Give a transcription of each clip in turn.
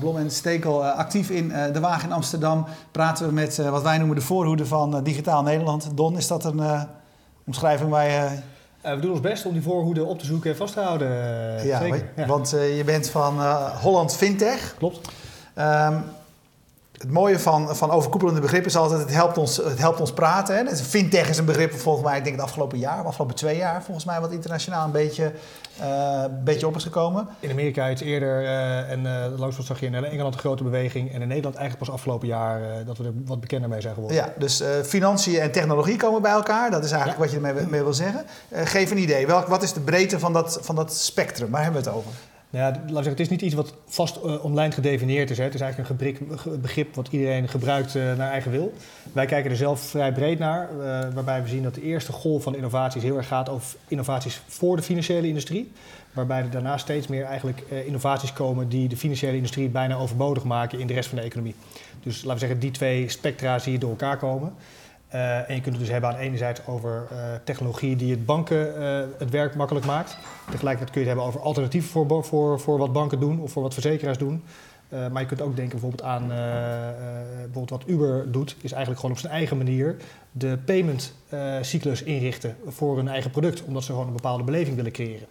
Blom en Stekel uh, actief in De Waag in Amsterdam. Praten we met wat wij noemen de voorhoede van Digitaal Nederland. Don, is dat een omschrijving waar je... we doen ons best om die voorhoede op te zoeken en vast te houden. ja, ja, want je bent van Holland Fintech. Klopt. Um, het mooie van, van overkoepelende begrippen is altijd, het helpt ons, het helpt ons praten. Hè. Fintech is een begrip volgens mij, ik denk het afgelopen jaar, of afgelopen twee jaar, volgens mij wat internationaal een beetje, uh, een beetje op is gekomen. In Amerika iets eerder uh, en uh, langs zag je in Engeland een grote beweging. En in Nederland eigenlijk pas afgelopen jaar dat we er wat bekender mee zijn geworden. Ja, dus financiën en technologie komen bij elkaar. Dat is eigenlijk wat je ermee mee wil zeggen. geef een idee, Welk, wat is de breedte van dat, van dat spectrum? Waar hebben we het over? Nou ja, we zeggen, het is niet iets wat vast uh, online gedefinieerd is. Hè. Het is eigenlijk een begrip wat iedereen gebruikt uh, naar eigen wil. Wij kijken er zelf vrij breed naar, uh, waarbij we zien dat de eerste golf van innovaties heel erg gaat over innovaties voor de financiële industrie. Waarbij er daarna steeds meer eigenlijk innovaties komen die de financiële industrie bijna overbodig maken in de rest van de economie. Dus laten we zeggen, die twee spectra zie je door elkaar komen. Uh, en je kunt het dus hebben aan de ene zijde over uh, technologie die het banken uh, het werk makkelijk maakt. Tegelijkertijd kun je het hebben over alternatieven voor, voor, voor wat banken doen of voor wat verzekeraars doen. maar je kunt ook denken bijvoorbeeld aan bijvoorbeeld wat Uber doet, is eigenlijk gewoon op zijn eigen manier de paymentcyclus inrichten voor hun eigen product, omdat ze gewoon een bepaalde beleving willen creëren.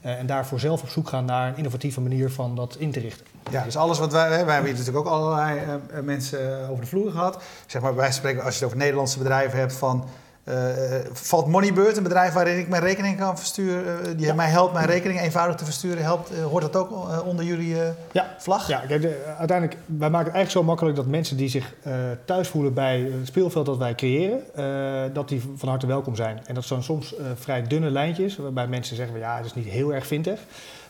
en daarvoor zelf op zoek gaan naar een innovatieve manier van dat in te richten. Ja, dus alles wat wij, wij hebben hier natuurlijk ook allerlei uh, mensen over de vloer gehad. Zeg maar, wij spreken, als je het over Nederlandse bedrijven hebt, van uh, valt Moneybird, een bedrijf waarin ik mijn rekening kan versturen, die ja. mij helpt mijn rekening eenvoudig te versturen, helpt, hoort dat ook onder jullie ja. vlag? Ja, kijk, de, uiteindelijk, wij maken het eigenlijk zo makkelijk dat mensen die zich thuis voelen bij het speelveld dat wij creëren, dat die van harte welkom zijn. En dat zijn soms vrij dunne lijntjes, waarbij mensen zeggen, ja, het is niet heel erg vintig.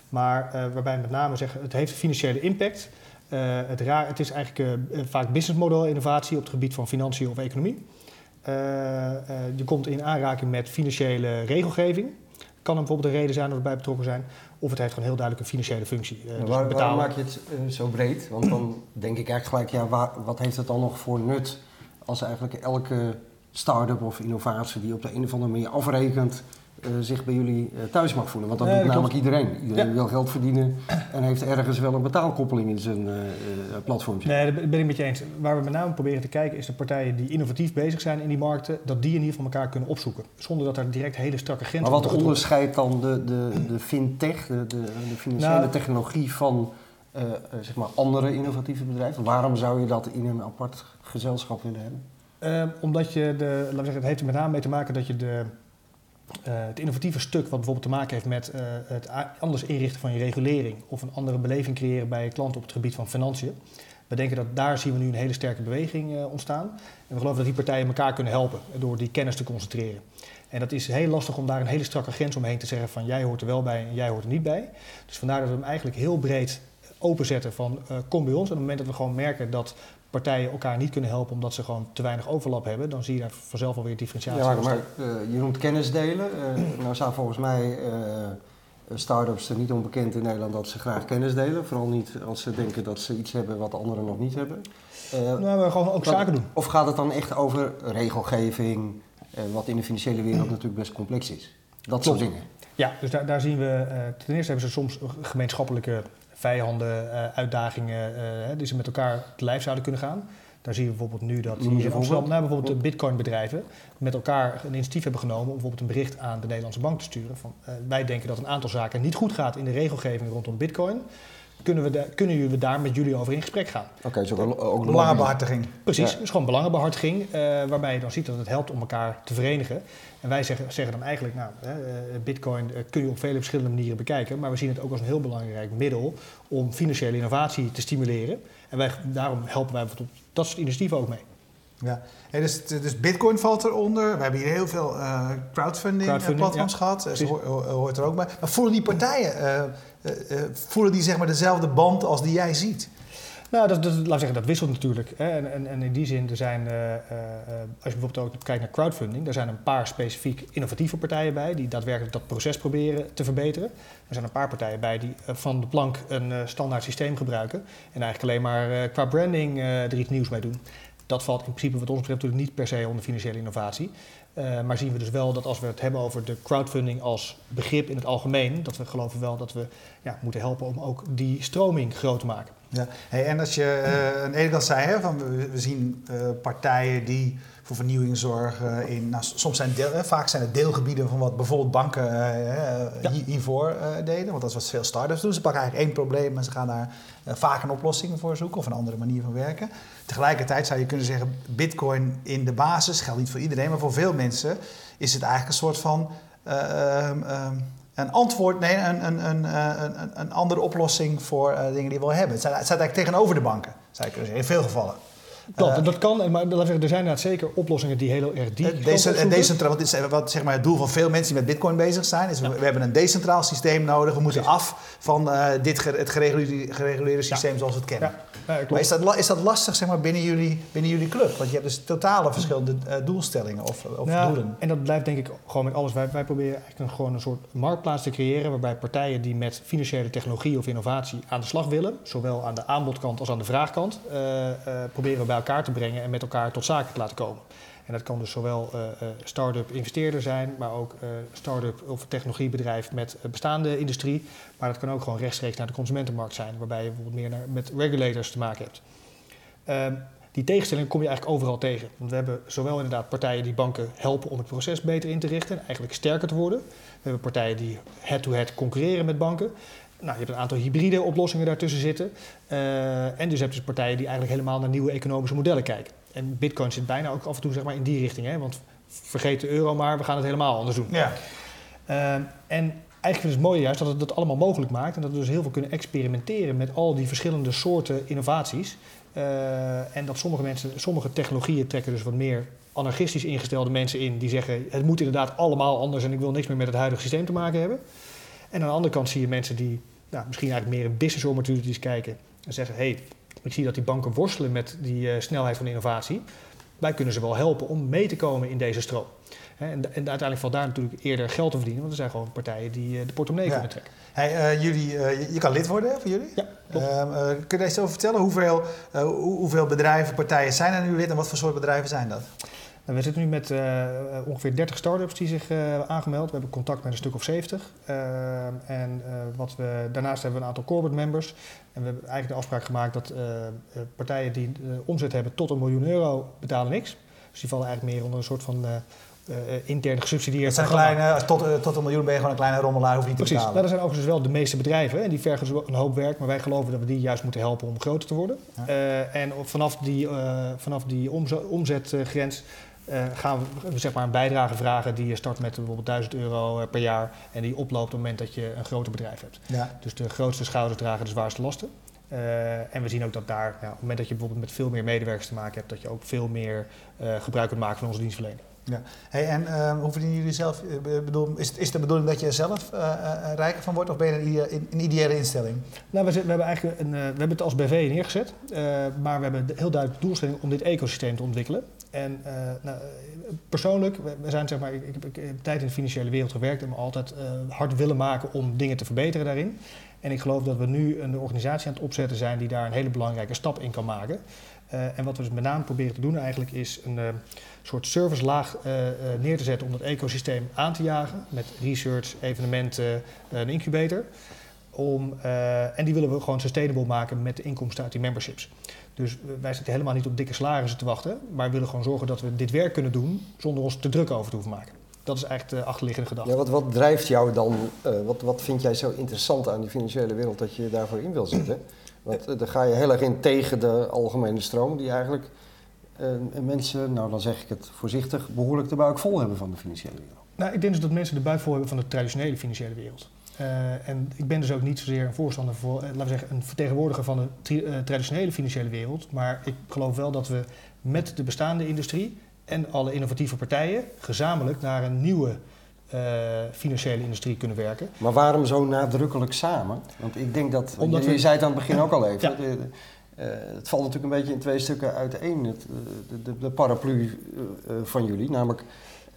Maar uh, waarbij met name zeggen, het heeft financiële impact. Uh, het, raar, het is eigenlijk uh, vaak businessmodel innovatie op het gebied van financiën of economie. je komt in aanraking met financiële regelgeving. Kan er bijvoorbeeld een reden zijn dat we bij betrokken zijn. Of het heeft gewoon heel duidelijk een financiële functie. Dus waar, waarom maak je het zo breed? Want dan denk ik eigenlijk gelijk, ja, waar, wat heeft het dan nog voor nut als eigenlijk elke start-up of innovatie die op de een of andere manier afrekent zich bij jullie uh, thuis mag voelen. Want dat doet namelijk iedereen. Iedereen wil geld verdienen en heeft ergens wel een betaalkoppeling in zijn uh, platformje. Nee, dat ben ik met je eens. Waar we met name proberen te kijken is de partijen die innovatief bezig zijn in die markten, dat die in ieder geval elkaar kunnen opzoeken. Zonder dat er direct hele strakke grenzen Maar wat onderscheidt dan de, de, de fintech, de, de, de financiële nou, technologie van zeg maar andere innovatieve bedrijven? Waarom zou je dat in een apart gezelschap willen hebben? Ehm, omdat je de, laten we zeggen, het heeft er met name mee te maken dat je de het innovatieve stuk, wat bijvoorbeeld te maken heeft met uh, het anders inrichten van je regulering of een andere beleving creëren bij je klant op het gebied van financiën. We denken dat daar zien we nu een hele sterke beweging uh, ontstaan. En we geloven dat die partijen elkaar kunnen helpen door die kennis te concentreren. En dat is heel lastig om daar een hele strakke grens omheen te zeggen van jij hoort er wel bij en jij hoort er niet bij. Dus vandaar dat we hem eigenlijk heel breed openzetten van kom bij ons. En op het moment dat we gewoon merken dat partijen elkaar niet kunnen helpen omdat ze gewoon te weinig overlap hebben, dan zie je daar vanzelf alweer differentiatie. Ja, maar uh, je noemt kennis delen. Uh, nou staan volgens mij uh, start-ups er niet onbekend in Nederland dat ze graag kennis delen. Vooral niet als ze denken dat ze iets hebben wat anderen nog niet hebben. nou, we gewoon ook zaken doen. Of gaat het dan echt over regelgeving, wat in de financiële wereld natuurlijk best complex is? Dat soort dingen. Ja, dus daar, daar zien we, ten eerste hebben ze soms gemeenschappelijke vijanden, uh, uitdagingen uh, die ze met elkaar te lijf zouden kunnen gaan. Daar zien we bijvoorbeeld nu dat hier in Amsterdam, nou, bijvoorbeeld de bitcoin-bedrijven, met elkaar een initiatief hebben genomen om bijvoorbeeld een bericht aan de Nederlandse bank te sturen. Van, uh, wij denken dat een aantal zaken niet goed gaat in de regelgeving rondom bitcoin. Kunnen we, de, kunnen we daar met jullie over in gesprek gaan? Oké, okay, zo ook belangenbehartiging. Precies, ja. dus gewoon belangenbehartiging, waarbij je dan ziet dat het helpt om elkaar te verenigen. En wij zeggen, zeggen dan eigenlijk, nou, bitcoin kun je op vele verschillende manieren bekijken, maar we zien het ook als een heel belangrijk middel om financiële innovatie te stimuleren. En wij, daarom helpen wij bijvoorbeeld dat soort initiatieven ook mee. Ja, dus, dus Bitcoin valt eronder. We hebben hier heel veel uh, crowdfunding, crowdfunding, platforms ja. gehad. Dat ho hoort er ook bij. Maar voelen die partijen, uh, uh, voelen die zeg maar dezelfde band als die jij ziet? Nou, dat, dat, laat ik zeggen, dat wisselt natuurlijk. Hè. En, en, en, in die zin, er zijn, uh, als je bijvoorbeeld ook kijkt naar crowdfunding, daar zijn een paar specifiek innovatieve partijen bij die daadwerkelijk dat proces proberen te verbeteren. Er zijn een paar partijen bij die uh, van de plank een standaard systeem gebruiken en eigenlijk alleen maar qua branding er iets nieuws mee doen. Dat valt in principe wat ons betreft natuurlijk niet per se onder financiële innovatie. Uh, maar zien we dus wel dat als we het hebben over de crowdfunding als begrip in het algemeen, dat we geloven wel dat we ja, moeten helpen om ook die stroming groot te maken. Ja. Hey, en als je uh, aan de ene kant zei, hè, van we, we zien uh, partijen die voor vernieuwing zorgen. In, nou, soms zijn deel, vaak zijn het deelgebieden van wat bijvoorbeeld banken ja. hiervoor deden. Want dat is wat veel start-ups doen. Ze pakken eigenlijk één probleem en ze gaan daar vaak een oplossing voor zoeken of een andere manier van werken. Tegelijkertijd zou je kunnen zeggen, bitcoin in de basis, geldt niet voor iedereen, maar voor veel mensen is het eigenlijk een soort van... Ehm, ehm, een antwoord, nee, een, een, een, een, een andere oplossing voor uh, dingen die we wel hebben. Het staat, eigenlijk tegenover de banken, je kunnen zeggen, in veel gevallen. Dat, uh, dat kan, maar er zijn inderdaad zeker oplossingen die heel erg diep Deze, decentraal, wat, is, wat zeg maar het doel van veel mensen die met bitcoin bezig zijn, is ja. we, we, hebben een decentraal systeem nodig. We moeten Precies. af van uh, dit, het gereguleerde, gereguleerde systeem ja. zoals we het kennen. Ja. maar is dat, is dat lastig zeg maar, binnen, jullie, binnen jullie club? Want je hebt dus totale verschillende uh, doelstellingen of, of doelen. En dat blijft denk ik gewoon met alles. Wij, wij proberen eigenlijk een, gewoon een soort marktplaats te creëren waarbij partijen die met financiële technologie of innovatie aan de slag willen, zowel aan de aanbodkant als aan de vraagkant, proberen we bij elkaar te brengen en met elkaar tot zaken te laten komen. En dat kan dus zowel uh, uh, start-up investeerder zijn, maar ook uh, start-up of technologiebedrijf met bestaande industrie. Maar dat kan ook gewoon rechtstreeks naar de consumentenmarkt zijn, waarbij je bijvoorbeeld meer naar, met regulators te maken hebt. Ehm, die tegenstelling kom je eigenlijk overal tegen. Want we hebben zowel inderdaad partijen die banken helpen om het proces beter in te richten en eigenlijk sterker te worden. We hebben partijen die head-to-head concurreren met banken. Nou, je hebt een aantal hybride oplossingen daartussen zitten. Uh, en dus heb je dus partijen die eigenlijk helemaal naar nieuwe economische modellen kijken. En Bitcoin zit bijna ook af en toe zeg maar, in die richting. Hè? Want vergeet de euro maar, we gaan het helemaal anders doen. Ja. Uh, en eigenlijk is het mooie juist dat het dat allemaal mogelijk maakt. En dat we dus heel veel kunnen experimenteren met al die verschillende soorten innovaties. Uh, en dat sommige mensen, sommige technologieën trekken dus wat meer anarchistisch ingestelde mensen in. Die zeggen, het moet inderdaad allemaal anders en ik wil niks meer met het huidige systeem te maken hebben. En aan de andere kant zie je mensen die nou, misschien eigenlijk meer in business opportunities kijken. En zeggen, hé, hey, ik zie dat die banken worstelen met die uh, snelheid van innovatie. Wij kunnen ze wel helpen om mee te komen in deze stroom. He, en, en, uiteindelijk valt daar natuurlijk eerder geld te verdienen, want er zijn gewoon partijen die uh, de portemonnee ja. kunnen trekken. Hey, uh, jullie, je, je, kan lid worden hè, van jullie? Ja. Ehm, kun je eens over vertellen hoeveel, hoeveel bedrijven, partijen zijn er nu lid en wat voor soort bedrijven zijn dat? We zitten nu met uh, ongeveer 30 start-ups die zich uh, aangemeld. We hebben contact met een stuk of 70. Uh, en wat we, daarnaast hebben we een aantal corporate members. En we hebben eigenlijk de afspraak gemaakt dat partijen die omzet hebben tot een miljoen euro betalen niks. Dus die vallen eigenlijk meer onder een soort van intern gesubsidieerd zijn kleine, tot, tot een miljoen ben je gewoon een kleine rommelaar, hoef niet Precies. te betalen. Nou, dat zijn overigens wel de meeste bedrijven. En die vergen dus een hoop werk. Maar wij geloven dat we die juist moeten helpen om groter te worden. Ja. en vanaf die, vanaf die omzetgrens uh, gaan we zeg maar een bijdrage vragen die je start met bijvoorbeeld 1000 euro per jaar en die oploopt op het moment dat je een groter bedrijf hebt. Ja. Dus de grootste schouders dragen de zwaarste lasten. Uh, en we zien ook dat daar, ja, op het moment dat je bijvoorbeeld met veel meer medewerkers te maken hebt, dat je ook veel meer uh, gebruik kunt maken van onze dienstverlening. Ja. Hey, en uh, hoe verdienen jullie zelf? Bedoel, is, is de bedoeling dat je er zelf rijker van wordt of ben je een, een ideële instelling? Nou, we, we, hebben eigenlijk een, we hebben het als BV neergezet, maar we hebben heel duidelijk doelstelling om dit ecosysteem te ontwikkelen. En nou, persoonlijk, we zijn, zeg maar, ik, heb tijd in de financiële wereld gewerkt en me altijd hard willen maken om dingen te verbeteren daarin. En ik geloof dat we nu een organisatie aan het opzetten zijn die daar een hele belangrijke stap in kan maken. Uh, en wat we dus met name proberen te doen eigenlijk is een soort servicelaag neer te zetten om dat ecosysteem aan te jagen. Met research, evenementen, een incubator. Om, en die willen we gewoon sustainable maken met de inkomsten uit die memberships. Dus wij zitten helemaal niet op dikke salarissen te wachten, maar willen gewoon zorgen dat we dit werk kunnen doen zonder ons te druk over te hoeven maken. Dat is eigenlijk de achterliggende gedachte. Ja, wat, wat drijft jou dan, uh, wat, wat vind jij zo interessant aan die financiële wereld dat je daarvoor in wil zitten? Want uh, daar ga je heel erg in tegen de algemene stroom die eigenlijk uh, mensen, nou dan zeg ik het voorzichtig, behoorlijk de buik vol hebben van de financiële wereld. Nou, ik denk dus dat mensen de buik vol hebben van de traditionele financiële wereld. Uh, en ik ben dus ook niet zozeer een voorstander voor, laten we zeggen, een vertegenwoordiger van de traditionele financiële wereld. Maar ik geloof wel dat we met de bestaande industrie en alle innovatieve partijen gezamenlijk naar een nieuwe financiële industrie kunnen werken. Maar waarom zo nadrukkelijk samen? Want ik denk dat, Omdat je, je zei het aan het begin ook al even. Ja. De, het valt natuurlijk een beetje in twee stukken uiteen, het, de, de, de, paraplu van jullie. Namelijk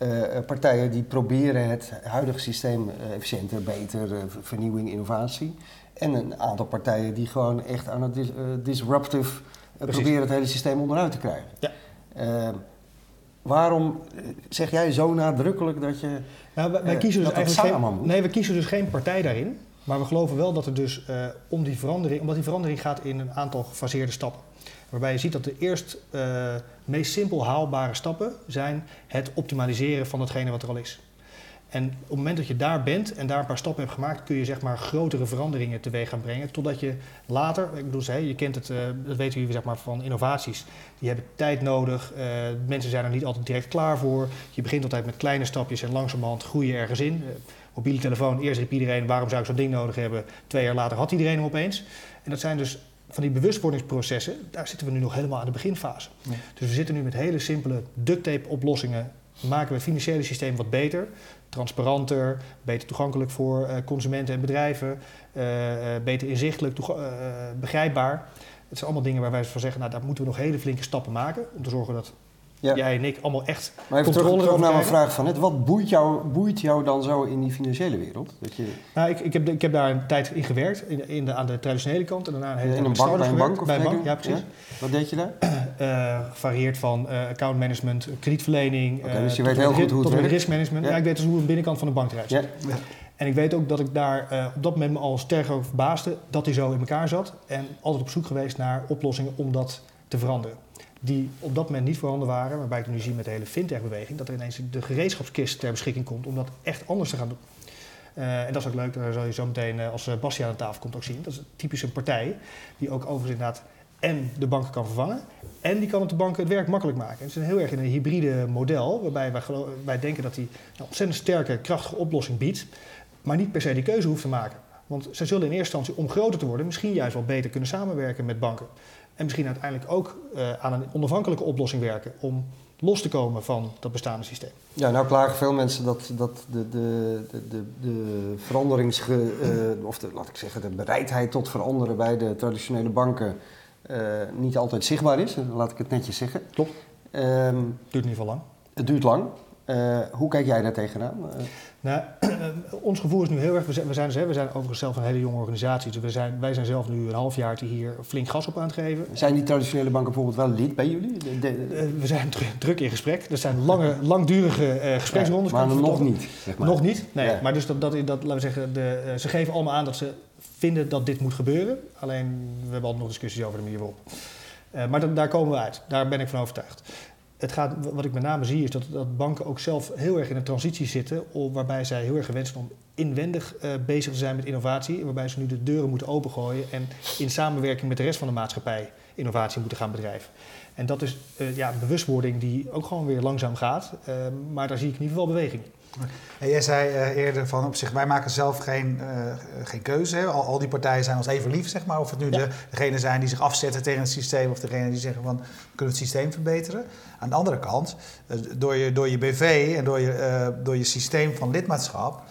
uh, partijen die proberen het huidige systeem efficiënter, beter, uh, vernieuwing, innovatie. En een aantal partijen die gewoon echt aan het dis disruptive proberen het hele systeem onderuit te krijgen. Ja. Waarom eh, zeg jij zo nadrukkelijk dat je... Nou, wij, wij Eh, kiezen dus eigenlijk geen, moet. nee, we kiezen dus geen partij daarin. Maar we geloven wel dat er dus eh, om die verandering, omdat die verandering gaat in een aantal gefaseerde stappen. Waarbij je ziet dat de eerst meest simpel haalbare stappen zijn het optimaliseren van hetgene wat er al is. En op het moment dat je daar bent en daar een paar stappen hebt gemaakt, kun je zeg maar grotere veranderingen teweeg gaan brengen. Totdat je later, ik bedoel, je kent het, eh, dat weten jullie zeg maar, van innovaties. Die hebben tijd nodig. eh, mensen zijn er niet altijd direct klaar voor. Je begint altijd met kleine stapjes en langzamerhand groei je ergens in. Eh, mobiele telefoon, eerst riep iedereen waarom zou ik zo'n ding nodig hebben. Twee jaar later had iedereen hem opeens. En dat zijn dus van die bewustwordingsprocessen, daar zitten we nu nog helemaal aan de beginfase. Ja. Dus we zitten nu met hele simpele duct tape oplossingen. Maken we het financiële systeem wat beter, transparanter, beter toegankelijk voor eh, consumenten en bedrijven, eh, eh, beter inzichtelijk, begrijpbaar. Het zijn allemaal dingen waar wij van zeggen, nou daar moeten we nog hele flinke stappen maken om te zorgen dat Ja. jij en ik allemaal echt Maar even terug, terug naar mijn vraag van net. Wat boeit jou, boeit jou dan zo in die financiële wereld? Dat je, Nou, ik, ik, heb, ik heb daar een tijd in gewerkt, in, in de, aan de traditionele kant. En daarna een hele in een bank, bij een bank of. Bij een bank, ja precies. Wat deed je daar? Eh, varieert van eh accountmanagement, kredietverlening. Oké, eh, dus je weet heel goed hoe het werkt. riskmanagement. Ja. Ja. ik weet dus hoe een binnenkant van een bank eruit ziet. Ja. En ik weet ook dat ik daar op dat moment me al sterk over verbaasde dat hij zo in elkaar zat. En altijd op zoek geweest naar oplossingen om dat te veranderen. Die op dat moment niet voorhanden waren, waarbij ik nu zie met de hele fintech-beweging, dat er ineens de gereedschapskist ter beschikking komt om dat echt anders te gaan doen. Eh, en dat is ook leuk, daar zal je zo meteen eh, als eh, Bastiaan aan tafel komt ook zien. Dat is typisch een partij die ook overigens inderdaad en de banken kan vervangen en die kan op de banken het werk makkelijk maken. En het is een heel erg in een hybride model, waarbij wij, wij denken dat hij een ontzettend sterke, krachtige oplossing biedt, maar niet per se die keuze hoeft te maken. Want zij zullen in eerste instantie, om groter te worden, misschien juist wel beter kunnen samenwerken met banken. En misschien uiteindelijk ook eh, aan een onafhankelijke oplossing werken om los te komen van dat bestaande systeem. Ja, nou klagen veel mensen dat, dat de, de, de, de, de veranderingsge... eh, of de, laat ik zeggen, de bereidheid tot veranderen bij de traditionele banken eh, niet altijd zichtbaar is. Laat ik het netjes zeggen. Klopt. Ehm, Duurt in ieder geval lang. het duurt lang. Eh, hoe kijk jij daar tegenaan? Nou, ons gevoel is nu heel erg. We zijn, we zijn, dus, hè, we zijn overigens zelf een hele jonge organisatie. Dus we zijn, wij zijn zelf nu een half jaar hier flink gas op aan het geven. zijn die traditionele banken bijvoorbeeld wel lid bij jullie? De- de- we zijn dru- druk in gesprek. Er zijn lange, langdurige gespreksrondes. maar kan ik nog niet, zeg maar. Nog niet, nee. Ja. Maar dus dat, dat, dat, laten we zeggen, de, ze geven allemaal aan dat ze vinden dat dit moet gebeuren. Alleen, we hebben altijd nog discussies over de manier waarop. Maar da- daar komen we uit. Daar ben ik van overtuigd. Het gaat, wat ik met name zie is dat, dat banken ook zelf heel erg in een transitie zitten, waarbij zij heel erg gewend zijn om inwendig eh, bezig te zijn met innovatie, waarbij ze nu de deuren moeten opengooien en in samenwerking met de rest van de maatschappij innovatie moeten gaan bedrijven. En dat is eh, ja, een bewustwording die ook gewoon weer langzaam gaat, eh, maar daar zie ik in ieder geval beweging. En jij zei eh, eerder van op zich, wij maken zelf geen, eh, geen keuze. Hè? Al, al die partijen zijn ons even lief, zeg maar. Of het nu Ja. de, degene zijn die zich afzetten tegen het systeem... of degene die zeggen van, we kunnen het systeem verbeteren. Aan de andere kant, eh, door, je, door je BV en door je, door je systeem van lidmaatschap...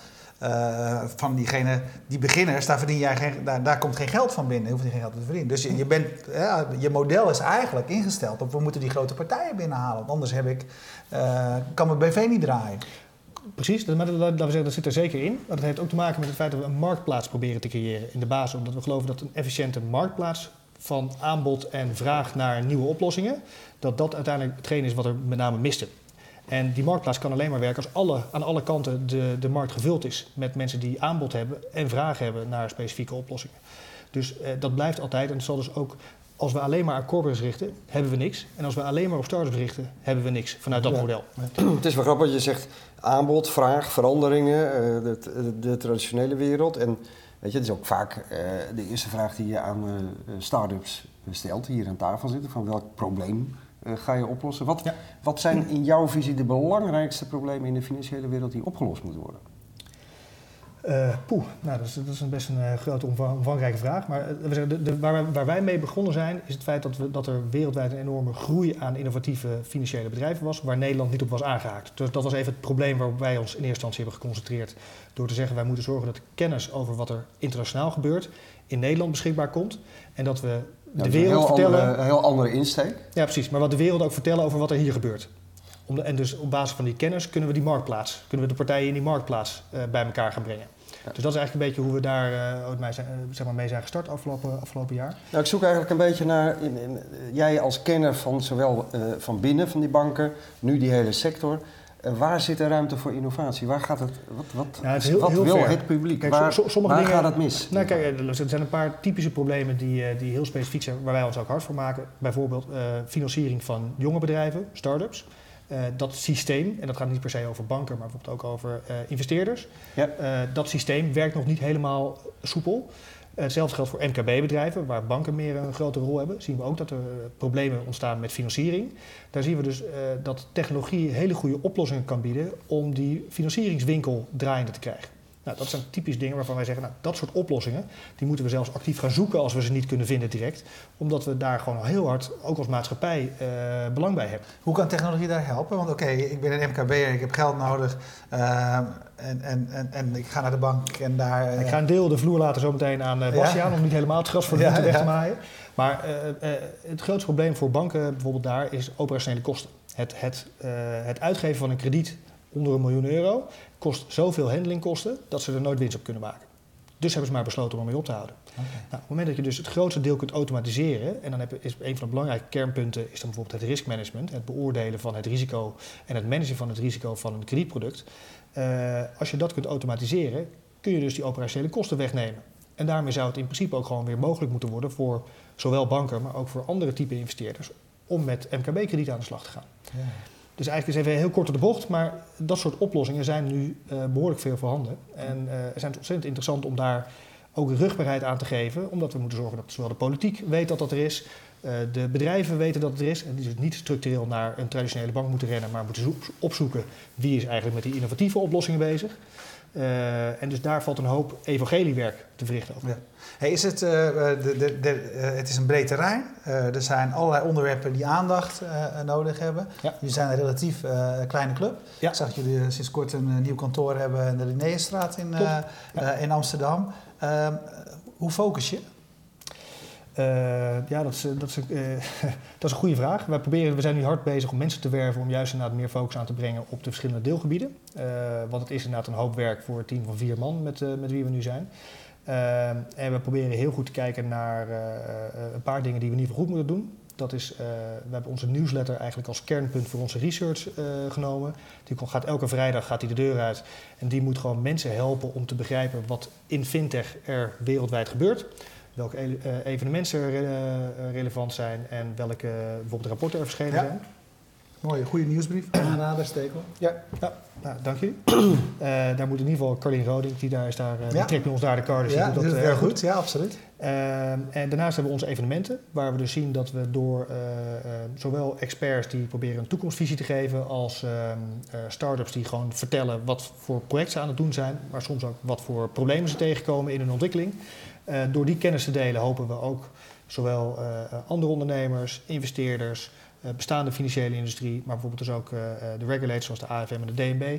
van diegene, die beginners, daar, verdien jij geen, daar, daar komt geen geld van binnen. Je hoeft je geen geld te verdienen. Dus je, je, bent, je model is eigenlijk ingesteld op... we moeten die grote partijen binnenhalen. Want anders heb ik, kan mijn BV niet draaien. Precies, dat, maar dat, we zeggen, dat zit er zeker in. Maar dat heeft ook te maken met het feit dat we een marktplaats proberen te creëren in de basis. Omdat we geloven dat een efficiënte marktplaats van aanbod en vraag naar nieuwe oplossingen, dat dat uiteindelijk hetgeen is wat er met name miste. En die marktplaats kan alleen maar werken als alle, aan alle kanten de, de markt gevuld is met mensen die aanbod hebben en vraag hebben naar specifieke oplossingen. Dus eh, dat blijft altijd en het zal dus ook, als we alleen maar aan corporates richten, hebben we niks. En als we alleen maar op startups richten, hebben we niks vanuit dat Ja. model. Het is wel grappig, je zegt aanbod, vraag, veranderingen, eh, de, de, de traditionele wereld. En weet je, het is ook vaak eh, de eerste vraag die je aan eh, start-ups stelt, die hier aan tafel zitten, van welk probleem ga je oplossen? Wat, Ja. wat zijn in jouw visie de belangrijkste problemen in de financiële wereld die opgelost moeten worden? Eh poeh, nou, dat is, dat is een best een eh, grote, omvang- omvangrijke vraag. Maar eh, we zeggen, de, de- waar, wij, waar wij mee begonnen zijn, is het feit dat, we, dat er wereldwijd een enorme groei aan innovatieve financiële bedrijven was, waar Nederland niet op was aangehaakt. Dus dat was even het probleem waarop wij ons in eerste instantie hebben geconcentreerd. Door te zeggen, wij moeten zorgen dat kennis over wat er internationaal gebeurt in Nederland beschikbaar komt. En dat we Ja, de wereld een heel vertellen. Andere, een heel andere insteek. Ja, precies. Maar wat de wereld ook vertellen over wat er hier gebeurt. Om de- en dus op basis van die kennis kunnen we die marktplaats, kunnen we de partijen in die marktplaats eh, bij elkaar gaan brengen. Ja. Dus dat is eigenlijk een beetje hoe we daar uh, mee, zijn, zeg maar mee zijn gestart afgelopen, afgelopen jaar. Nou, ik zoek eigenlijk een beetje naar, in, in, jij als kenner van zowel uh, van binnen van die banken, nu die hele sector. Uh, waar zit er ruimte voor innovatie? Waar gaat het, wat, wat, ja, het heel, wat heel wil ver. het publiek? Kijk, waar so, sommige waar dingen, gaat het mis? Nou, kijk, er zijn een paar typische problemen die, die heel specifiek zijn, waar wij ons ook hard voor maken. Bijvoorbeeld financiering van jonge bedrijven, start-ups. Uh, dat systeem, en dat gaat niet per se over banken, maar bijvoorbeeld ook over uh, investeerders. Ja. Uh, dat systeem werkt nog niet helemaal soepel. hetzelfde geldt voor MKB-bedrijven, waar banken meer een grote rol hebben. Zien we ook dat er problemen ontstaan met financiering. Daar zien we dus dat technologie hele goede oplossingen kan bieden om die financieringswinkel draaiende te krijgen. Nou, dat zijn typisch dingen waarvan wij zeggen, nou, dat soort oplossingen, die moeten we zelfs actief gaan zoeken als we ze niet kunnen vinden direct. Omdat we daar gewoon heel hard, ook als maatschappij, uh, belang bij hebben. Hoe kan technologie daar helpen? Want oké, okay, ik ben een MKB'er, ik heb geld nodig uh, en, en, en, en ik ga naar de bank en daar... Uh... Ik ga een deel de vloer laten zo meteen aan uh, Bastiaan, ja? om niet helemaal het gras voor de ja, weg te maaien. Maar het grootste probleem voor banken bijvoorbeeld daar is operationele kosten. Het, het, het uitgeven van een krediet onder een miljoen euro kost zoveel handlingkosten dat ze er nooit winst op kunnen maken. Dus hebben ze maar besloten om ermee op te houden. Okay. Nou, op het moment dat je dus het grootste deel kunt automatiseren, en dan heb je, is een van de belangrijke kernpunten is dan bijvoorbeeld het riskmanagement, het beoordelen van het risico en het managen van het risico van een kredietproduct. Uh, als je dat kunt automatiseren, kun je dus die operationele kosten wegnemen. En daarmee zou het in principe ook gewoon weer mogelijk moeten worden voor zowel banken, maar ook voor andere type investeerders, om met MKB-krediet aan de slag te gaan. Ja. Dus eigenlijk is even heel kort op de bocht, maar dat soort oplossingen zijn nu uh, behoorlijk veel voorhanden. En uh, het is ontzettend interessant om daar ook rugbaarheid aan te geven, omdat we moeten zorgen dat zowel de politiek weet dat dat er is, uh, de bedrijven weten dat het er is, en die dus niet structureel naar een traditionele bank moeten rennen, maar moeten opzoeken wie is eigenlijk met die innovatieve oplossingen bezig. Uh, en dus daar valt een hoop evangeliewerk te verrichten. Over. Ja. Hey, is het, uh, de, de, de, uh, het is een breed terrein. er zijn allerlei onderwerpen die aandacht nodig hebben. Ja. Jullie zijn een relatief kleine club. Ja. Ik zag dat jullie sinds kort een nieuw kantoor hebben in de Linnéestraat in, in Amsterdam. Ehm, hoe focus je? Uh, ja, dat is, dat, is, uh, dat is een goede vraag. Wij proberen, we zijn nu hard bezig om mensen te werven om juist inderdaad meer focus aan te brengen op de verschillende deelgebieden. Want het is inderdaad een hoop werk voor een team van vier man met, met wie we nu zijn. en we proberen heel goed te kijken naar een paar dingen die we in ieder geval goed moeten doen. Dat is, we hebben onze newsletter eigenlijk als kernpunt voor onze research genomen. Die gaat elke vrijdag gaat die de deur uit. En die moet gewoon mensen helpen om te begrijpen wat in fintech er wereldwijd gebeurt welke evenementen er uh, relevant zijn en welke bijvoorbeeld rapporten er verschenen ja. zijn. Mooie, goede nieuwsbrief. Aanrader, Stekel. Ja, ja. Nou, dank jullie. uh, daar moet in ieder geval Carlien Roding, die, daar is daar, uh, ja. trekt ons daar de card. Dus ja, die doet dat heel goed. goed. Ja, absoluut. en daarnaast hebben we onze evenementen, waar we dus zien dat we door zowel experts die proberen een toekomstvisie te geven, als start-ups die gewoon vertellen wat voor projecten ze aan het doen zijn, maar soms ook wat voor problemen ze tegenkomen in hun ontwikkeling. Uh, door die kennis te delen hopen we ook zowel uh, andere ondernemers, investeerders, uh, bestaande financiële industrie, maar bijvoorbeeld dus ook de regulators zoals de AFM en de DNB,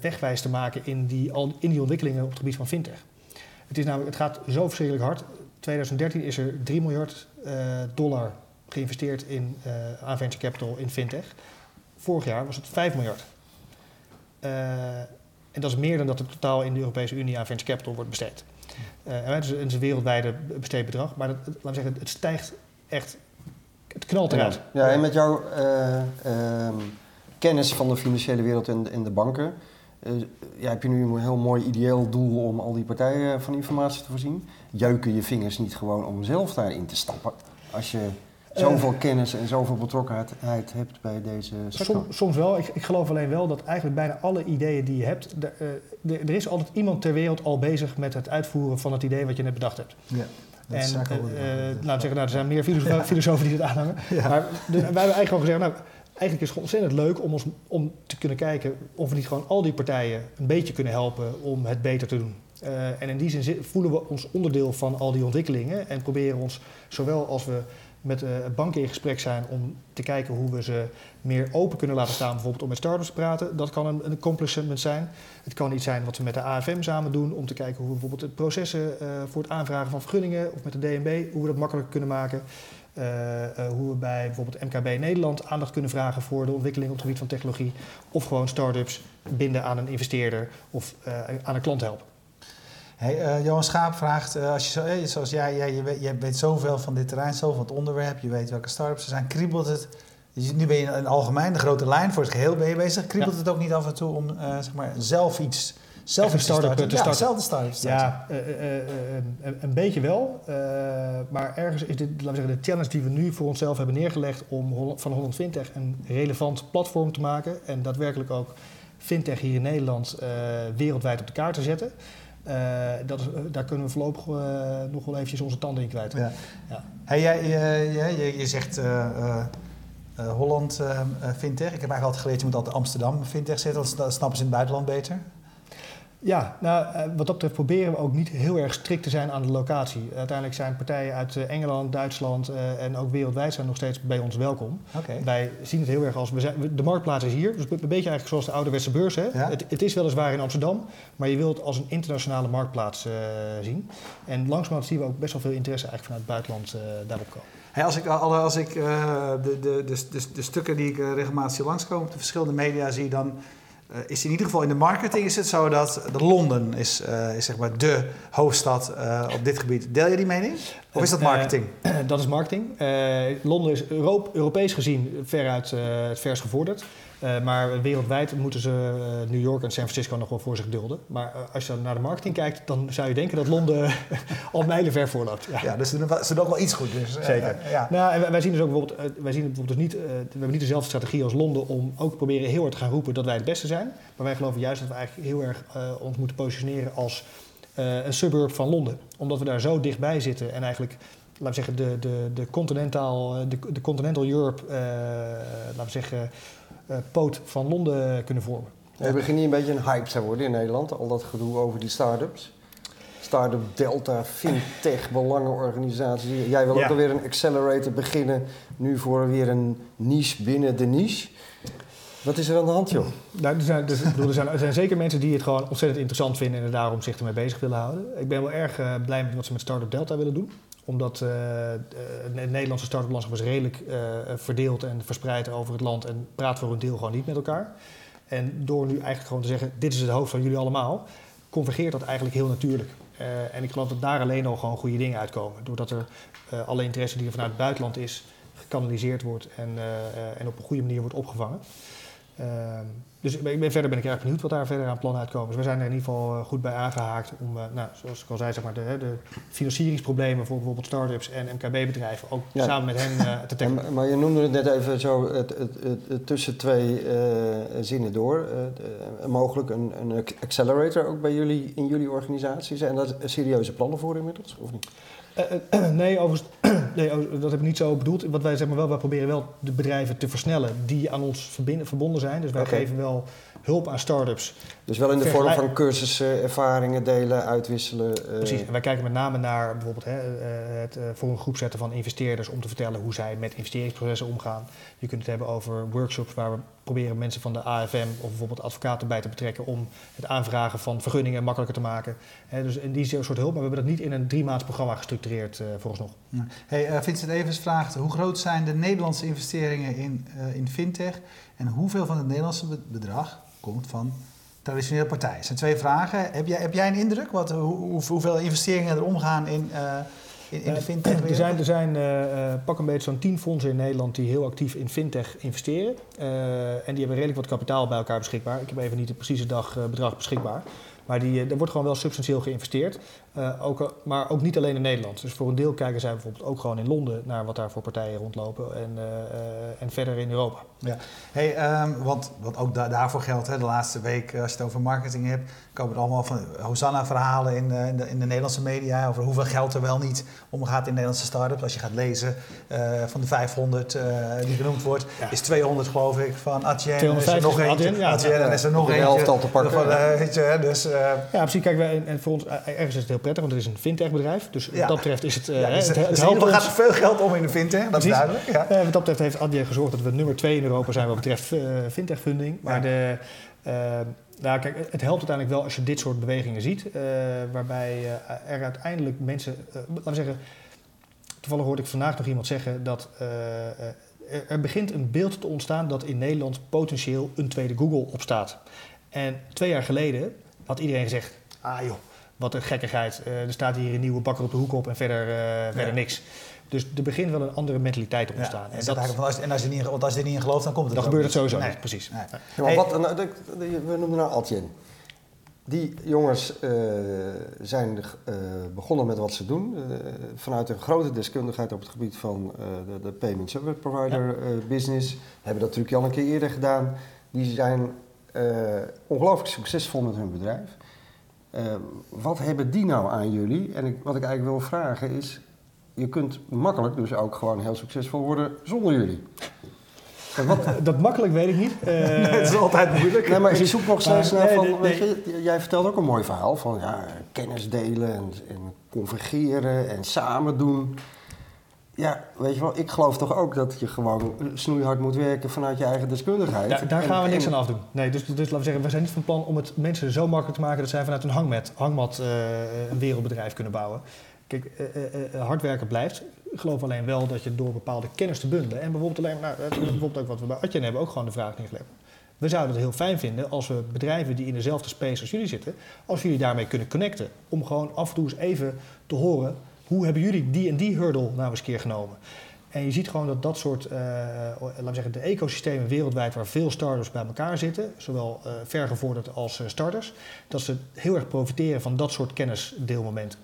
wegwijs te maken in die, in die ontwikkelingen op het gebied van fintech. Het, is namelijk, het gaat zo verschrikkelijk hard. 2013 is er 3 miljard dollar geïnvesteerd in, aan venture capital in fintech. Vorig jaar was het 5 miljard. en dat is meer dan dat er totaal in de Europese Unie aan venture capital wordt besteed. Uh, het, is, een wereldwijde besteed bedrag, maar dat, laten we zeggen, het stijgt echt, het knalt eruit. Ja, en met jouw uh, uh, kennis van de financiële wereld en, en de banken, ja, heb je nu een heel mooi ideeel doel om al die partijen van informatie te voorzien. Jeuken je vingers niet gewoon om zelf daarin te stappen? Als je zoveel kennis en zoveel betrokkenheid hebt bij deze sector? Som, soms wel. Ik, ik, geloof alleen wel dat eigenlijk bijna alle ideeën die je hebt... De, uh, de, er is altijd iemand ter wereld al bezig met het uitvoeren van het idee wat je net bedacht hebt. Ja. En uh, uh, laten we zeggen, nou, er zijn meer filosofen, filosofen die dit aanhangen. Ja. Maar de, wij hebben eigenlijk gewoon gezegd, nou, eigenlijk is het ontzettend leuk om, ons, om te kunnen kijken of we niet gewoon al die partijen een beetje kunnen helpen om het beter te doen. Uh, en in die zin voelen we ons onderdeel van al die ontwikkelingen en proberen ons, zowel als we met uh, banken in gesprek zijn om te kijken hoe we ze meer open kunnen laten staan, bijvoorbeeld om met startups te praten. Dat kan een, een accomplishment zijn. Het kan iets zijn wat we met de AFM samen doen om te kijken hoe we bijvoorbeeld het processen uh, voor het aanvragen van vergunningen of met de DNB, hoe we dat makkelijker kunnen maken. Uh, hoe we bij bijvoorbeeld MKB Nederland aandacht kunnen vragen voor de ontwikkeling op het gebied van technologie. Of gewoon start-ups binden aan een investeerder of aan een klant helpen. Hey, uh, Johan Schaap vraagt, uh, als je zo, hey, zoals jij, jij, je weet, je weet zoveel van dit terrein, zoveel van het onderwerp, je weet welke start-ups er zijn, kriebelt het, nu ben je in algemeen, de grote lijn, voor het geheel ben je bezig, kriebelt ja. het ook niet af en toe om uh, zeg maar, zelf iets zelf een start-up te starten? Ja, zelf een start-up Ja, een beetje wel. maar ergens is dit, laten we zeggen, de challenge die we nu voor onszelf hebben neergelegd om van 120 een relevant platform te maken en daadwerkelijk ook fintech hier in Nederland wereldwijd op de kaart te zetten. Uh, dat is, daar kunnen we voorlopig uh, nog wel eventjes onze tanden in kwijt. Ja. Ja. Hey, jij, je, je zegt uh, Holland fintech. Ik heb eigenlijk altijd geleerd, je moet altijd Amsterdam fintech zetten. Dan snappen ze in het buitenland beter. Ja, nou, eh, wat dat betreft proberen we ook niet heel erg strikt te zijn aan de locatie. Uiteindelijk zijn partijen uit eh, Engeland, Duitsland uh, en ook wereldwijd zijn nog steeds bij ons welkom. Okay. Wij zien het heel erg als, we zijn, de marktplaats is hier, dus een beetje eigenlijk zoals de ouderwetse beurs. Hè? Ja? Het, het, is weliswaar in Amsterdam, maar je wilt het als een internationale marktplaats uh, zien. En langzamerhand zien we ook best wel veel interesse eigenlijk vanuit het buitenland daarop komen. Hey, als ik, als ik de, de, de, de, stukken die ik regelmatig zie langskomen op de verschillende media zie, dan uh, is in ieder geval in de marketing is het zo dat de Londen is, uh, is zeg maar de hoofdstad uh, op dit gebied. Deel je die mening? Of is dat marketing? dat is marketing. Londen is Europe, Europees gezien veruit het vers gevorderd. Maar wereldwijd moeten ze New York en San Francisco nog wel voor zich dulden. Maar als je naar de marketing kijkt, dan zou je denken dat Londen al mijlenver voorloopt. Ja, ja dus ze doen, ze doen ook wel iets goed. Dus, Zeker. ja. Nou, en wij zien dus ook bijvoorbeeld, wij zien bijvoorbeeld dus niet, we hebben niet dezelfde strategie als Londen om ook proberen heel hard te gaan roepen dat wij het beste zijn. Maar wij geloven juist dat we eigenlijk heel erg ons moeten positioneren als een suburb van Londen. Omdat we daar zo dichtbij zitten en eigenlijk laten we zeggen, de, de, de, continental, de, de continental Europe, laten we zeggen, uh, poot van Londen kunnen vormen. We beginnen hier een beetje een hype te worden in Nederland, al dat gedoe over die start-ups. Start-up Delta, fintech, belangenorganisaties. Jij wil ook alweer een accelerator beginnen, nu voor weer een niche binnen de niche. Wat is er aan de hand, joh? Nou, er, zijn, dus, bedoel, er, zijn, er, zijn, zeker mensen die het gewoon ontzettend interessant vinden en er daarom zich ermee bezig willen houden. Ik ben wel erg uh, blij met wat ze met Startup Delta willen doen omdat uh, het Nederlandse start-up landschap is redelijk uh, verdeeld en verspreid over het land en praten voor een deel gewoon niet met elkaar. En door nu eigenlijk gewoon te zeggen, dit is het hoofd van jullie allemaal, convergeert dat eigenlijk heel natuurlijk. Uh, en ik geloof dat daar alleen al gewoon goede dingen uitkomen. Doordat er alle interesse die er vanuit het buitenland is, gekanaliseerd wordt en, en op een goede manier wordt opgevangen. Ehm, dus ik ben, verder ben ik erg benieuwd wat daar verder aan plannen uitkomen. Dus we zijn er in ieder geval eh, goed bij aangehaakt om, uh, nou, zoals ik al zei, zeg maar, de, de financieringsproblemen voor bijvoorbeeld start-ups en MKB-bedrijven ook samen met hen uh, te tackelen. Maar je noemde het net even zo het, het, het, tussen twee zinnen door. mogelijk een, een accelerator ook bij jullie in jullie organisatie. Zijn daar serieuze plannen voor inmiddels, of niet? nee, overigens, nee, oh, dat heb ik niet zo bedoeld. Wat wij, zeg maar wel, wij proberen wel de bedrijven te versnellen die aan ons verbonden zijn. Dus wij geven wel hulp aan start-ups. Dus wel in de vorm van cursussen, ervaringen delen, uitwisselen. Uh... Precies. En wij kijken met name naar bijvoorbeeld hè, eh, het voor een groep zetten van investeerders om te vertellen hoe zij met investeringsprocessen omgaan. Je kunt het hebben over workshops waar we proberen mensen van de AFM of bijvoorbeeld advocaten bij te betrekken om het aanvragen van vergunningen makkelijker te maken. Dus in die soort hulp, maar we hebben dat niet in een drie maand programma gestructureerd uh, vooralsnog. Ja. Hey, Vincent Evers vraagt, hoe groot zijn de Nederlandse investeringen in, in fintech en hoeveel van het Nederlandse bedrag komt van traditionele partijen. Dat zijn twee vragen. Heb jij, heb jij een indruk wat, hoe, hoeveel investeringen er omgaan in, uh, in, in, de fintech? Er zijn, er zijn uh, pak een beetje zo'n tien fondsen in Nederland die heel actief in fintech investeren. En die hebben redelijk wat kapitaal bij elkaar beschikbaar. Ik heb even niet het precieze dagbedrag beschikbaar. Maar die, er wordt gewoon wel substantieel geïnvesteerd. Uh, ook, maar ook niet alleen in Nederland. Dus voor een deel kijken zij bijvoorbeeld ook gewoon in Londen naar wat daar voor partijen rondlopen en, uh, en verder in Europa. Ja, hey, um, want, want ook da daarvoor geldt, hè, de laatste week als je het over marketing hebt, komen er allemaal van Hosanna-verhalen in, in, de, in de Nederlandse media over hoeveel geld er wel niet omgaat in Nederlandse start-ups. Als je gaat lezen uh, van de 500 die genoemd wordt, ja. is 200 geloof ik van Adyen. 250 is er nog eentje. Adyen, ja. Adyen, en is er nog. De helft al te pakken. Van, weet je, dus, ja, precies. Kijk, wij, en voor ons, ergens is het heel prettig, want het is een fintech-bedrijf. Dus wat dat betreft is het... Uh, ja, dus, het, het, het helpt gaat er veel geld om in de fintech, dat Precies. is duidelijk. Ja. Uh, wat dat betreft heeft Adyen gezorgd dat we nummer 2 in Europa zijn wat betreft uh, fintech-funding. Maar ja. de... Nou, kijk, het helpt uiteindelijk wel als je dit soort bewegingen ziet, waarbij er uiteindelijk mensen, laten we zeggen, toevallig hoorde ik vandaag nog iemand zeggen dat er, er begint een beeld te ontstaan dat in Nederland potentieel een tweede Google opstaat. En twee jaar geleden had iedereen gezegd, ah joh, Wat een gekkigheid. Eh, er staat hier een nieuwe bakker op de hoek op en verder, eh, verder niks. Dus er begint wel een andere mentaliteit te Ja, ontstaan. en, en dat, dat, van als, en als je niet, want als je er niet in gelooft, dan komt het dan gebeurt het sowieso Nee. niet, precies. Nee. Ja, maar wat, nou, we noemden nou Altjen. Die jongens eh, zijn eh, begonnen met wat ze doen. eh, vanuit een grote deskundigheid op het gebied van eh, de, de payment service provider eh, business. Hebben dat natuurlijk al een keer eerder gedaan. Die zijn eh, ongelooflijk succesvol met hun bedrijf. Eh, wat hebben die nou aan jullie? En ik, wat ik eigenlijk wil vragen is... Je kunt makkelijk dus ook gewoon heel succesvol worden zonder jullie. En wat, Dat makkelijk weet ik niet. Eh, het is altijd moeilijk. Nee, maar ik zoek nog steeds naar van, nee, je, jij vertelt ook een mooi verhaal van ja, kennis delen en, en convergeren en samen doen. Ja, weet je wel, ik geloof toch ook dat je gewoon snoeihard moet werken vanuit je eigen deskundigheid. Daar, daar En- gaan we niks en- aan afdoen. Nee, dus, dus laten we zeggen, we zijn niet van plan om het mensen zo makkelijk te maken dat zij vanuit een hangmat, hangmat eh, een wereldbedrijf kunnen bouwen. Kijk, eh, hard werken blijft. Ik geloof alleen wel dat je door bepaalde kennis te bundelen en bijvoorbeeld alleen, nou, bijvoorbeeld ook wat we bij Atjen hebben, ook gewoon de vraag neergelegd. We zouden het heel fijn vinden als we bedrijven die in dezelfde space als jullie zitten, als jullie daarmee kunnen connecten. Om gewoon af en toe eens even te horen, hoe hebben jullie die en die hurdle nou eens een keer genomen? En je ziet gewoon dat dat soort, eh, laten we zeggen, de ecosystemen wereldwijd waar veel starters bij elkaar zitten, zowel eh vergevorderd als eh, starters, dat ze heel erg profiteren van dat soort kennisdeelmomenten.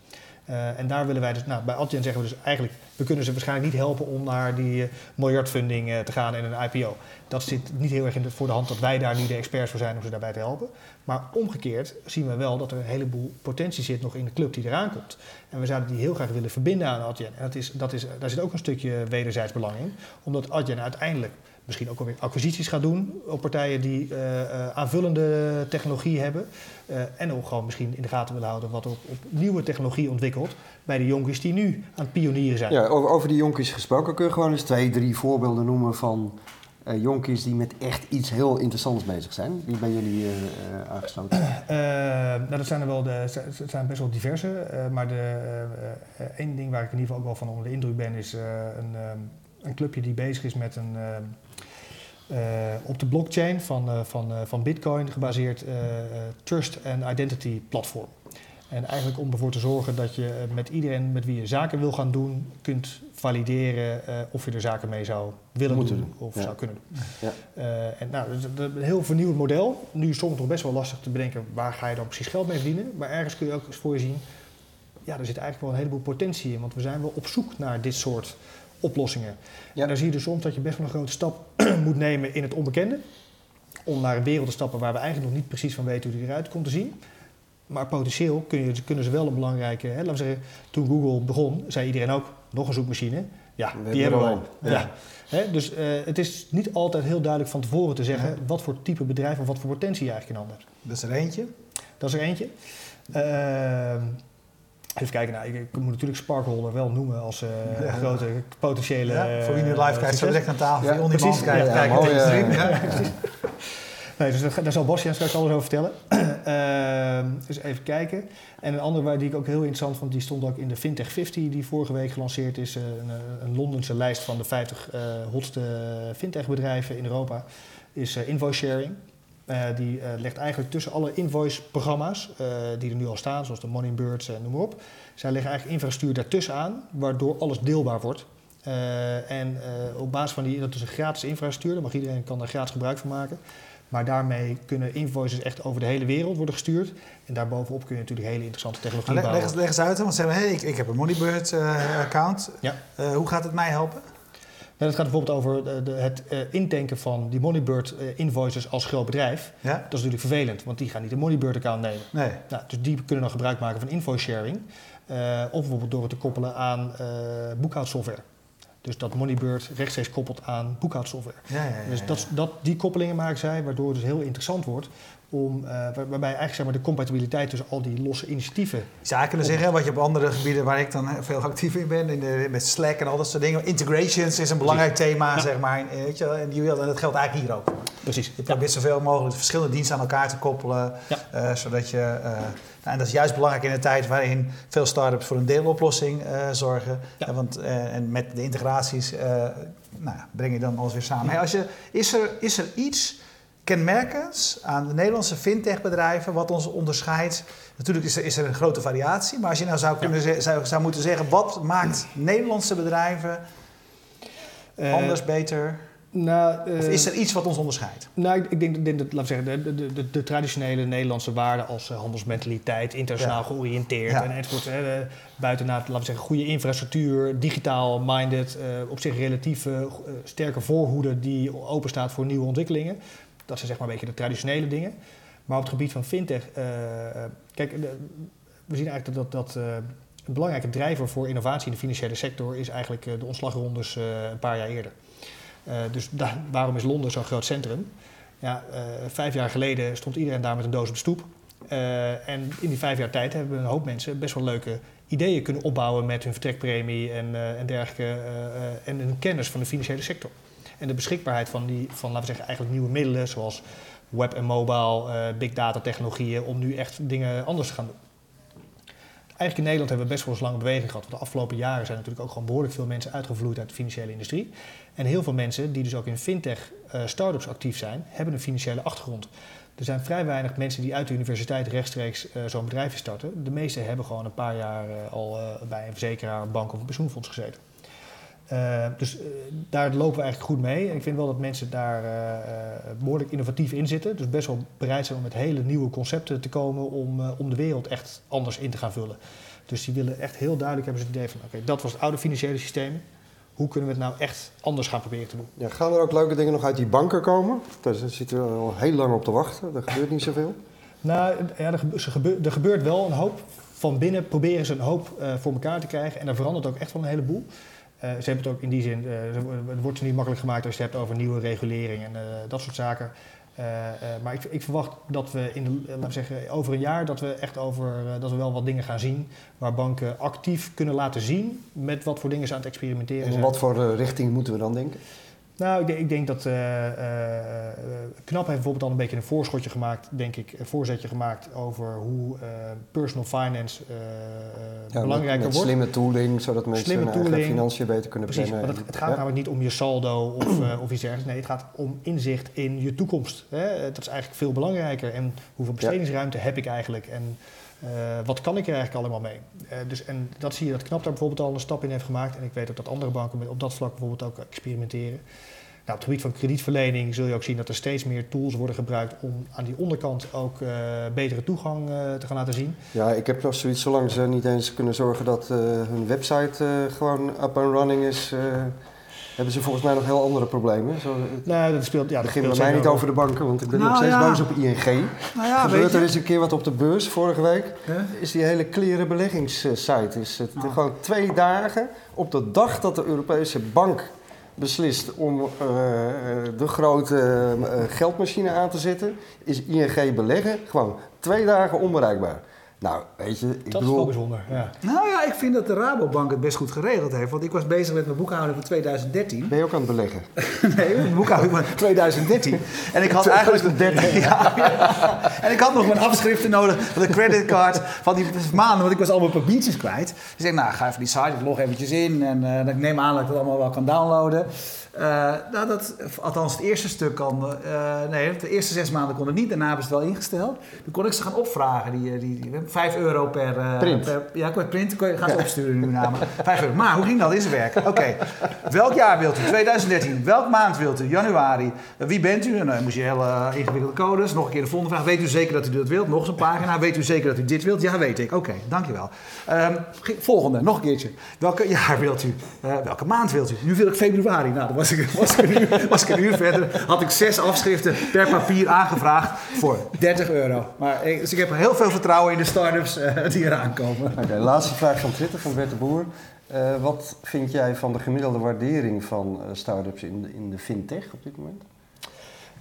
Eh, en daar willen wij dus, nou, bij Adyen zeggen we dus eigenlijk, we kunnen ze waarschijnlijk niet helpen om naar die eh, miljardfunding eh, te gaan in een IPO. Dat zit niet heel erg in de, voor de hand dat wij daar nu de experts voor zijn om ze daarbij te helpen. Maar omgekeerd zien we wel dat er een heleboel potentie zit nog in de club die eraan komt. En we zouden die heel graag willen verbinden aan Adyen. En dat is, dat is, daar zit ook een stukje wederzijds belang in. Omdat Adyen uiteindelijk misschien ook alweer acquisities gaat doen op partijen die eh, eh, aanvullende technologie hebben. Eh, en ook gewoon misschien in de gaten willen houden wat op, op nieuwe technologie ontwikkelt bij de jonkies die nu aan het pionieren zijn. Ja, over, over die jonkies gesproken, kun je gewoon eens twee, drie voorbeelden noemen van jonkies die met echt iets heel interessants bezig zijn, die bij jullie aangesloten nou, dat zijn er wel de, het zijn best wel diverse. maar de, één ding waar ik in ieder geval ook wel van onder de indruk ben, is een, ehm, een clubje die bezig is met een. ehm, eh, op de blockchain van, eh, van, eh, van Bitcoin gebaseerd trust and identity platform. En eigenlijk om ervoor te zorgen dat je met iedereen met wie je zaken wil gaan doen, kunt valideren of je er zaken mee zou willen Moeten doen, of ja. zou kunnen doen. Ja. En nou, dat is een heel vernieuwend model. Nu is soms nog best wel lastig te bedenken waar ga je dan precies geld mee verdienen. Maar ergens kun je ook eens voor je zien, ja, er zit eigenlijk wel een heleboel potentie in. Want we zijn wel op zoek naar dit soort oplossingen. Ja. En dan zie je dus soms dat je best wel een grote stap moet nemen in het onbekende. Om naar een wereld te stappen waar we eigenlijk nog niet precies van weten hoe die eruit komt te zien. Maar potentieel kun je, kunnen ze wel een belangrijke... Hè, laten we zeggen, toen Google begon, zei iedereen ook, nog een zoekmachine. Ja, We die hebben we al. al. Ja. Hè, dus eh, het is niet altijd heel duidelijk van tevoren te zeggen... wat voor type bedrijf of wat voor potentie je eigenlijk in handen hebt. Dat is er eentje. Dat is er eentje. Ehm, even kijken, nou, ik, ik moet natuurlijk Sparkholder wel noemen als eh, Ja. grote potentiële... Ja, voor wie nu live eh, kijkt, zo succes. direct aan tafel. Ja, precies. kijkt, Ja, kijkt mooi, tegen de stream. eh, Ja. Nee, dus dat, daar zal Bastiaan straks alles over vertellen. Ehm, dus even kijken. En een andere waar die ik ook heel interessant vond, die stond ook in de Fintech 50 die vorige week gelanceerd is. eh, Een, een Londense lijst van de 50 eh, hotste fintech bedrijven in Europa. Is eh, invoice sharing. Eh, die eh, legt eigenlijk tussen alle invoice programma's eh, die er nu al staan, zoals de Moneybirds en noem maar op. Zij leggen eigenlijk infrastructuur daartussen aan, waardoor alles deelbaar wordt. En op basis van die, dat is een gratis infrastructuur, daar mag iedereen kan daar gratis gebruik van maken. Maar daarmee kunnen invoices echt over de hele wereld worden gestuurd. En daarbovenop kun je natuurlijk hele interessante technologie leg, leg, bouwen. eens, leg eens uit, want ze zeggen, hey, ik, ik heb een Moneybird-account. Ja. hoe gaat het mij helpen? Het gaat bijvoorbeeld over de, de- het eh, intanken van die Moneybird eh, invoices als groot bedrijf. Ja? Dat is natuurlijk vervelend, want die gaan niet een Moneybird-account nemen. Nee. Nou, dus die kunnen dan gebruik maken van invoice sharing. Eh, of bijvoorbeeld door het te koppelen aan eh boekhoudsoftware. Dus dat Moneybird rechtstreeks koppelt aan boekhoudsoftware. Ja, ja, ja, Dus dat, dat, die koppelingen maken zij, waardoor het dus heel interessant wordt. Om, eh, waar- waarbij eigenlijk zeg maar, de compatibiliteit tussen al die losse initiatieven. Zou eigenlijk kunnen zeggen, wat je op andere gebieden waar ik dan veel actief in ben, in de, met Slack en al dat soort dingen. Integrations is een belangrijk thema, Ja. zeg maar. En, Weet je, en, dat geldt eigenlijk hier ook. Precies. Je probeert zoveel mogelijk de verschillende diensten aan elkaar te koppelen. Ja. eh, zodat je, eh, nou, en dat is juist belangrijk in een tijd waarin veel start-ups voor een deeloplossing eh, zorgen. Ja. Eh, want, eh, en met de integraties eh, nou, ja, breng je dan alles weer samen. Hey, als je, is, er, is er iets kenmerkends aan de Nederlandse fintech-bedrijven wat ons onderscheidt? Natuurlijk is er, is er een grote variatie, maar als je nou zou, kunnen zou, zou moeten zeggen, wat maakt Nederlandse bedrijven Eh, anders, beter? Nou, Of eh, is er iets wat ons onderscheidt? Nou, ik- ik denk, dat, laten we zeggen, de, de, de, de traditionele Nederlandse waarden als eh, handelsmentaliteit, internationaal Ja. georiënteerd Ja. en enzovoort. Hè, buiten laten we zeggen, goede infrastructuur, digitaal minded, op zich relatief sterke voorhoede die open staat voor nieuwe ontwikkelingen. Dat zijn zeg maar een beetje de traditionele dingen. Maar op het gebied van fintech, eh, eh, kijk, we zien eigenlijk dat, dat, eh, een belangrijke drijver voor innovatie in de financiële sector is eigenlijk de ontslagrondes een paar jaar eerder. Dus waarom is Londen zo'n groot centrum? Ja, vijf jaar geleden stond iedereen daar met een doos op de stoep. En in die vijf jaar tijd hebben een hoop mensen best wel leuke ideeën kunnen opbouwen met hun vertrekpremie en, en dergelijke. en hun kennis van de financiële sector. En de beschikbaarheid van, die, van laten we zeggen, eigenlijk nieuwe middelen zoals web en mobile, eh, big data technologieën, om nu echt dingen anders te gaan doen. Eigenlijk in Nederland hebben we best wel eens lange beweging gehad. Want de afgelopen jaren zijn natuurlijk ook gewoon behoorlijk veel mensen uitgevloeid uit de financiële industrie. En heel veel mensen die dus ook in fintech eh startups actief zijn, hebben een financiële achtergrond. Er zijn vrij weinig mensen die uit de universiteit rechtstreeks eh, zo'n bedrijf starten. De meeste hebben gewoon een paar jaar al bij een verzekeraar, een bank of een pensioenfonds gezeten. Eh, dus eh, daar lopen we eigenlijk goed mee. En ik vind wel dat mensen daar eh, eh, behoorlijk innovatief in zitten. Dus best wel bereid zijn om met hele nieuwe concepten te komen om, om de wereld echt anders in te gaan vullen. Dus die willen echt heel duidelijk hebben ze het idee van oké, dat was het oude financiële systeem. Hoe kunnen we het nou echt anders gaan proberen te doen? Ja, gaan er ook leuke dingen nog uit die banken komen? Daar zitten we al heel lang op te wachten. Er gebeurt niet zoveel. Nou, ja, er, gebe- ze gebe- er gebeurt wel een hoop. Van binnen proberen ze een hoop voor elkaar te krijgen. En er verandert ook echt wel een heleboel. Eh, ze hebben het ook in die zin, eh, het wordt ze niet makkelijk gemaakt als je het hebt over nieuwe regulering en eh, dat soort zaken. Maar ik, ik verwacht dat we in de, laten we zeggen, over een jaar dat we echt over dat we wel wat dingen gaan zien waar banken actief kunnen laten zien met wat voor dingen ze aan het experimenteren En in zijn. wat voor richting moeten we dan denken? Nou, ik denk, ik denk dat eh, eh, eh, Knap heeft bijvoorbeeld al een beetje een voorschotje gemaakt, denk ik, een voorzetje gemaakt over hoe personal finance Ja, belangrijker met, met wordt. slimme tooling, zodat mensen Slimme hun eigen financiën beter kunnen Precies, plannen. want het, het gaat Ja. namelijk niet om je saldo of, of iets dergelijks. Nee, het gaat om inzicht in je toekomst. Hè? Dat is eigenlijk veel belangrijker. En hoeveel bestedingsruimte heb ik eigenlijk? En eh, wat kan ik er eigenlijk allemaal mee? Eh, dus, en dat zie je dat Knap daar bijvoorbeeld al een stap in heeft gemaakt. En ik weet ook dat andere banken op dat vlak bijvoorbeeld ook experimenteren. Nou, op het gebied van kredietverlening zul je ook zien dat er steeds meer tools worden gebruikt om aan die onderkant ook eh, betere toegang te gaan laten zien. Ja, ik heb nog zoiets, zolang ze niet eens kunnen zorgen dat hun website gewoon up and running is, hebben ze volgens mij nog heel andere problemen. Zo, het Nou, dat speelt, ja, dat begint bij mij niet over de banken, want ik ben Nou, nog steeds ja. boos op ING. Nou ja, Gebeurt er eens een keer wat op de beurs vorige week? Is die hele kleren beleggingssite. Is het Ah. gewoon twee dagen op de dag dat de Europese bank beslist om eh, de grote eh, geldmachine aan te zetten, is ING beleggen gewoon twee dagen onbereikbaar. Nou, weet je, ik Dat is wel bedoel, bijzonder. Ja. Nou ja, ik vind dat de Rabobank het best goed geregeld heeft. Want ik was bezig met mijn boekhouding van 2013. ben je ook aan het beleggen? Nee, mijn boekhouding van 2013. En ik had eigenlijk... 2013. Ja, ja. En ik had nog mijn afschriften nodig van de creditcard van die maanden. Want ik was allemaal papiertjes kwijt. Dus ik zei, nou, ga even die site, ik log eventjes in. En eh, ik neem aan dat ik het allemaal wel kan downloaden. Eh, nou, dat, althans, het eerste stuk kan... eh, nee, de eerste zes maanden kon het niet. Daarna hebben ze het wel ingesteld. Dan kon ik ze gaan opvragen. Die, die, die, 5 euro per... eh, Print. per- ja, per print. Kon je, gaan ze opsturen nu namen. 5 euro. Maar hoe ging dat in zijn werk? Oké. Welk jaar wilt u? 2013. Welk maand wilt u? Januari. Eh, wie bent u? En dan moest je hele eh, ingewikkelde codes. Nog een keer de volgende vraag. Weet u zeker dat u dit wilt? Nog eens een pagina. Weet u zeker dat u dit wilt? Ja, weet ik. Oké, dankjewel. Ging- volgende, nog een keertje. Welke jaar wilt u? Welke maand wilt u? Nu wil ik februari. Nou, dan was ik, was, ik een uur, was ik een uur verder. Had ik zes afschriften per papier aangevraagd voor 30 euro. Maar, dus ik heb heel veel vertrouwen in de start-ups eh, die eraan komen. Oké, laatste vraag van Twitter van Bert de Boer. Eh, wat vind jij van de gemiddelde waardering van eh, start-ups in de, in de fintech op dit moment?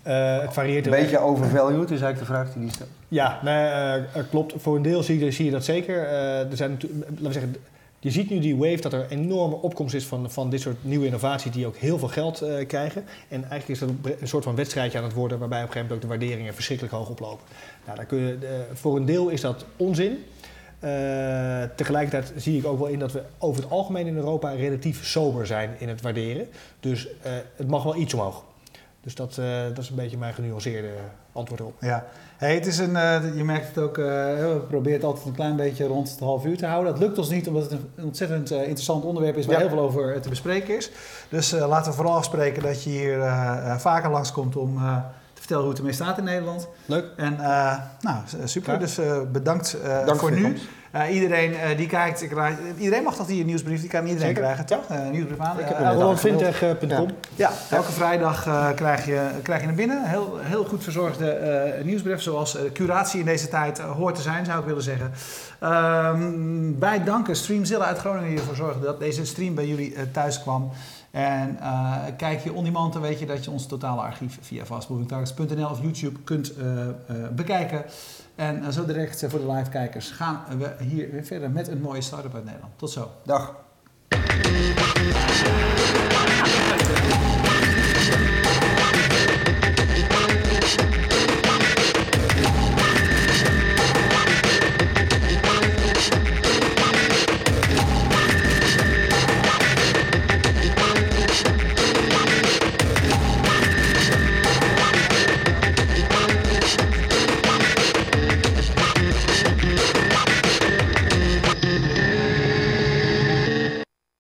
Eh, het varieert Een beetje overvalued is eigenlijk de vraag die die stelt. Ja, nee, klopt. Voor een deel zie je, zie je dat zeker. Eh, er zijn natuurlijk, laten we zeggen, je ziet nu die wave dat er enorme opkomst is van, van dit soort nieuwe innovaties die ook heel veel geld eh, krijgen. En eigenlijk is dat een soort van wedstrijdje aan het worden waarbij op een gegeven moment ook de waarderingen verschrikkelijk hoog oplopen. Nou, daar kun je, voor een deel is dat onzin. Eh, tegelijkertijd zie ik ook wel in dat we over het algemeen in Europa relatief sober zijn in het waarderen. Dus eh, het mag wel iets omhoog. Dus dat, dat is een beetje mijn genuanceerde antwoord erop. Ja, hey, het is een, eh, je merkt het ook, eh, we proberen het altijd een klein beetje rond het half uur te houden. Dat lukt ons niet, omdat het een ontzettend eh, interessant onderwerp is waar Ja. heel veel over te bespreken is. Dus laten we vooral afspreken dat je hier vaker langskomt om te vertellen hoe het ermee staat in Nederland. Leuk. En nou, super, Ja. dus bedankt Dank voor je nu. komst. Eh, iedereen eh, die kijkt, ik raad- iedereen mag toch die nieuwsbrief, die kan iedereen Zeker. krijgen, toch? Eh, nieuwsbrief aan. Ik heb. Rolandvintech.com. Ja, elke vrijdag krijg, je, krijg je hem binnen. Heel, heel goed verzorgde nieuwsbrief, zoals curatie in deze tijd hoort te zijn, zou ik willen zeggen. Ehm, wij danken Streamzilla uit Groningen die ervoor zorgde dat deze stream bij jullie thuis kwam. En kijk je on demand, dan weet je dat je ons totale archief via fastmovingtargets.nl of YouTube kunt bekijken. En eh, zo direct eh, voor de live kijkers gaan we hier weer verder met een mooie start-up uit Nederland. Tot zo. Dag.